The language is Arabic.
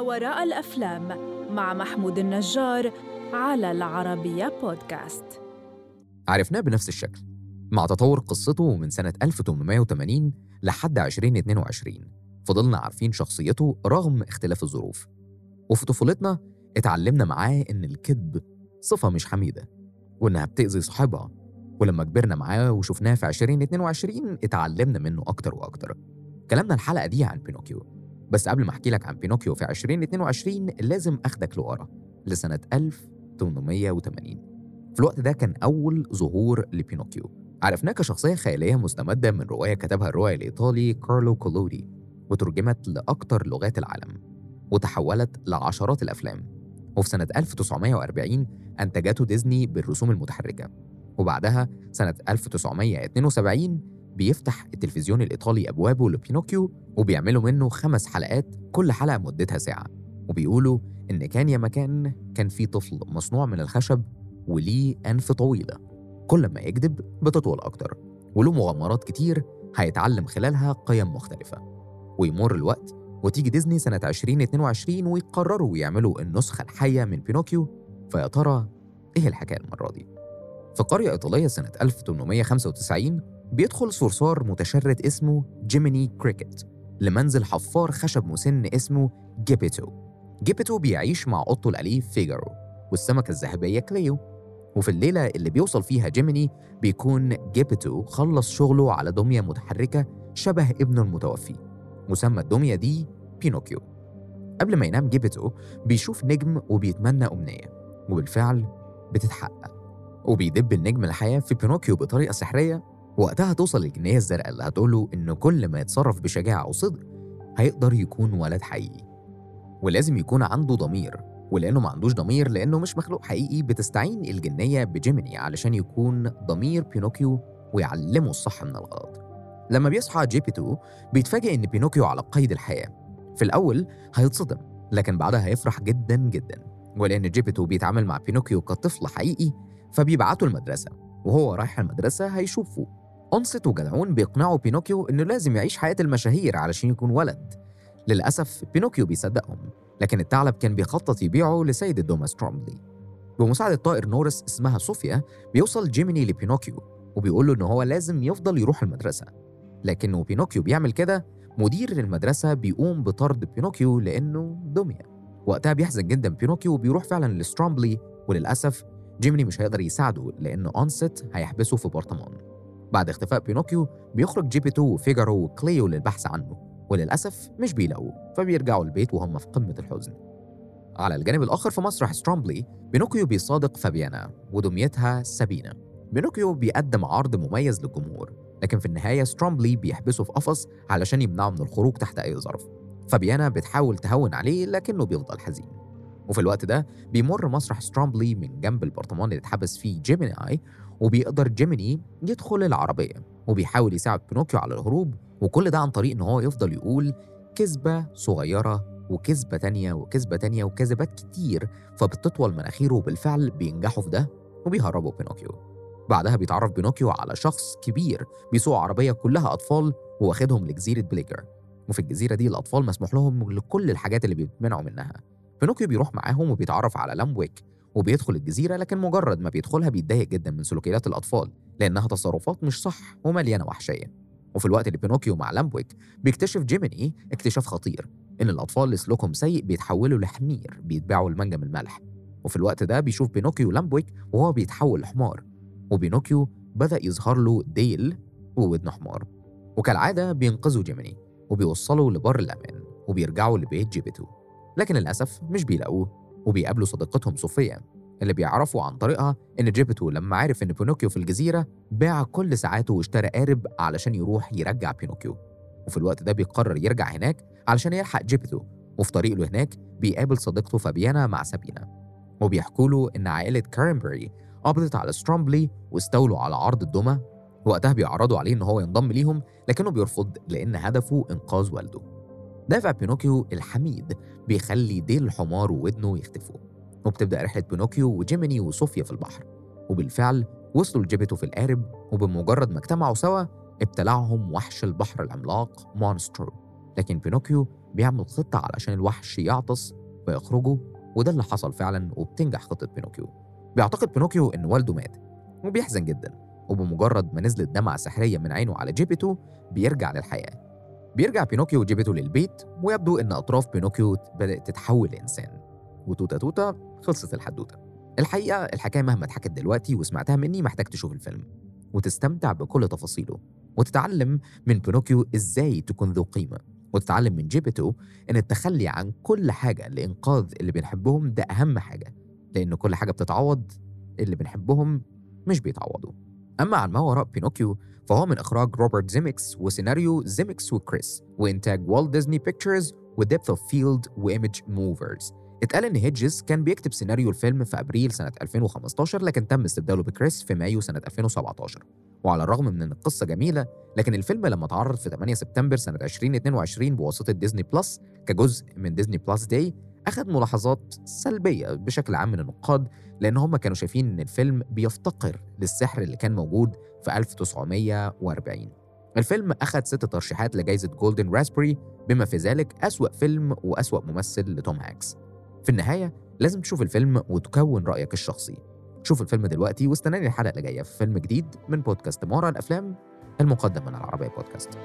وراء الأفلام مع محمود النجار على العربية بودكاست. عرفناه بنفس الشكل مع تطور قصته من سنة 1880 لحد 2022 فضلنا عارفين شخصيته رغم اختلاف الظروف. وفي طفولتنا اتعلمنا معاه إن الكذب صفة مش حميدة وإنها بتأذي صاحبها. ولما كبرنا معاه وشفناه في 2022 اتعلمنا منه أكتر وأكتر. كلامنا الحلقة دي عن بينوكيو. بس قبل ما أحكي لك عن بينوكيو في 2022 لازم أخدك لورا لسنة 1880 في الوقت ده كان أول ظهور لبينوكيو. عرفناه كشخصية خيالية مستمدة من رواية كتبها الروائي الإيطالي كارلو كولودي وترجمت لأكثر لغات العالم وتحولت لعشرات الأفلام. وفي سنة 1940 أنتجته ديزني بالرسوم المتحركة. وبعدها سنة 1972 بيفتح التلفزيون الإيطالي أبوابه لبينوكيو وبيعملوا منه خمس حلقات كل حلقة مدتها ساعة. وبيقولوا إن كان يا مكان كان في طفل مصنوع من الخشب وليه أنف طويلة. كل ما يكذب بتطول أكتر وله مغامرات كتير هيتعلم خلالها قيم مختلفة. ويمر الوقت وتيجي ديزني سنة 2022 ويقرروا يعملوا النسخة الحية من بينوكيو فيا ترى إيه الحكاية المرة دي؟ في قرية إيطالية سنة 1895 بيدخل صرصار متشرد اسمه جيميني كريكت لمنزل حفار خشب مسن اسمه جيبيتو. جيبيتو بيعيش مع قطه الأليف فيجارو والسمكة الذهبية كليو. وفي الليلة اللي بيوصل فيها جيميني بيكون جيبيتو خلص شغله على دمية متحركة شبه ابنه المتوفي مسمى الدمية دي بينوكيو. قبل ما ينام جيبيتو بيشوف نجم وبيتمنى أمنية وبالفعل بتتحقق. وبيدب النجم الحياة في بينوكيو بطريقة سحرية وقتها توصل الجنية الزرقاء اللي هتقوله إن كل ما يتصرف بشجاعة وصدق هيقدر يكون ولد حقيقي. ولازم يكون عنده ضمير ولأنه ما عندوش ضمير لأنه مش مخلوق حقيقي بتستعين الجنية بجيميني علشان يكون ضمير بينوكيو ويعلمه الصح من الغلط. لما بيصحى جيبيتو بيتفاجئ إن بينوكيو على قيد الحياة. في الأول هيتصدم لكن بعدها هيفرح جدا جدا. ولأن جيبيتو بيتعامل مع بينوكيو كطفل حقيقي فبيبعته المدرسة. وهو رايح المدرسة هيشوفه. أونست وجدعون بيقنعوا بينوكيو إنه لازم يعيش حياة المشاهير علشان يكون ولد. للأسف بينوكيو بيصدقهم لكن الثعلب كان بيخطط يبيعه لسيد الدمى سترومبلي بمساعدة طائر نورس اسمها صوفيا بيوصل جيميني لبينوكيو وبيقول له إن هو لازم يفضل يروح المدرسة. لكنه بينوكيو بيعمل كده مدير المدرسة بيقوم بطرد بينوكيو لأنه دمية وقتها بيحزن جدا بينوكيو وبيروح فعلا لسترومبلي وللأسف جيميني مش هيقدر يساعده لأن أونست هيحبسه في برطمان بعد اختفاء بينوكيو بيخرج جيبيتو وفيجارو وكليو للبحث عنه وللأسف مش بيلاقوه فبيرجعوا البيت وهم في قمة الحزن. على الجانب الآخر في مسرح سترومبلي بينوكيو بيصادق فابيانا ودميتها سابينا. بينوكيو بيقدم عرض مميز للجمهور لكن في النهاية سترومبلي بيحبسه في قفص علشان يمنعه من الخروج تحت أي ظرف. فابيانا بتحاول تهون عليه لكنه بيفضل حزين. وفي الوقت ده بيمر مسرح سترومبلي من جنب البرطمان اللي اتحبس فيه جيميني وبيقدر جيميني يدخل العربية وبيحاول يساعد بينوكيو على الهروب وكل ده عن طريق إن هو يفضل يقول كذبة صغيرة وكذبة تانية وكذبة تانية وكذبات كتير فبتطول مناخيره وبالفعل بينجحوا في ده وبيهربوا بينوكيو. بعدها بيتعرف بينوكيو على شخص كبير بيسوق عربية كلها أطفال واخدهم لجزيرة Pleasure وفي الجزيرة دي الأطفال مسموح لهم لكل الحاجات اللي بيتمنعوا منها. بينوكيو بيروح معاهم وبيتعرف على لامبويك وبيدخل الجزيرة لكن مجرد ما بيدخلها بيتضايق جدا من سلوكيات الأطفال لأنها تصرفات مش صح ومليانة وحشية. وفي الوقت اللي بينوكيو مع لامبويك بيكتشف جيميني اكتشاف خطير إن الأطفال اللي سلوكهم سيء بيتحولوا لحمير بيتباعوا لمنجم الملح. وفي الوقت ده بيشوف بينوكيو لامبويك وهو بيتحول لحمار. وبينوكيو بدأ يظهر له ديل وودن حمار. وكالعادة بينقذوا جيميني وبيوصلوا لبر الأمان وبيرجعوا لبيت جيبيتو. لكن للأسف مش بيلاقوه وبيقابلوا صديقتهم صوفيا اللي بيعرفوا عن طريقها إن جيبيتو لما عرف إن بينوكيو في الجزيرة باع كل ساعاته واشترى قارب علشان يروح يرجع بينوكيو وفي الوقت ده بيقرر يرجع هناك علشان يلحق جيبيتو وفي طريقه هناك بيقابل صديقته فابيانا مع سابينا وبيحكوا له إن عائلة كارنبري قبضت على سترومبلي واستولوا على عرض الدمى وقتها بيعرضوا عليه إن هو ينضم ليهم لكنه بيرفض لأن هدفه إنقاذ والده. دافع بينوكيو الحميد بيخلي ديل الحمار وودنه يختفوا. وبتبدأ رحلة بينوكيو وجيميني وصوفيا في البحر. وبالفعل وصلوا لجيبيتو في القارب وبمجرد ما اجتمعوا سوا ابتلعهم وحش البحر العملاق مونسترو. لكن بينوكيو بيعمل خطة علشان الوحش يعطس ويخرجوا وده اللي حصل فعلا وبتنجح خطة بينوكيو. بيعتقد بينوكيو إن والده مات وبيحزن جدا. وبمجرد ما نزلت دمعة سحرية من عينه على جيبيتو بيرجع للحياة. بيرجع بينوكيو وجيبيتو للبيت ويبدو إن أطراف بينوكيو بدأت تتحول لإنسان. وتوتا توتا خلصت الحدوتة. الحقيقة الحكاية مهما اتحكت دلوقتي وسمعتها مني محتاج تشوف الفيلم وتستمتع بكل تفاصيله وتتعلم من بينوكيو إزاي تكون ذو قيمة وتتعلم من جيبيتو إن التخلي عن كل حاجة لإنقاذ اللي بنحبهم ده أهم حاجة لأن كل حاجة بتتعوض اللي بنحبهم مش بيتعوضوا. أما عن ما وراء بينوكيو فهو من إخراج روبرت زيمكس وسيناريو زيمكس وكريس وإنتاج والت ديزني بيكتشرز وديبث أوف فيلد وإيمج موفرز. اتقال إن هيدجز كان بيكتب سيناريو الفيلم في أبريل سنة 2015 لكن تم استبداله بكريس في مايو سنة 2017 وعلى الرغم من إن القصة جميلة لكن الفيلم لما اتعرض في 8 سبتمبر سنة 2022 بواسطة ديزني بلس كجزء من ديزني بلس داي أخذ ملاحظات سلبية بشكل عام من النقاد لأن هم كانوا شايفين إن الفيلم بيفتقر للسحر اللي كان موجود في 1940 الفيلم أخذ ست ترشيحات لجائزة جولدن راسبري بما في ذلك أسوأ فيلم وأسوأ ممثل لتوم هانكس. في النهاية لازم تشوف الفيلم وتكون رأيك الشخصي. شوف الفيلم دلوقتي واستناني الحلقة اللي جاية في فيلم جديد من بودكاست مارا الأفلام المقدم من العربية بودكاست.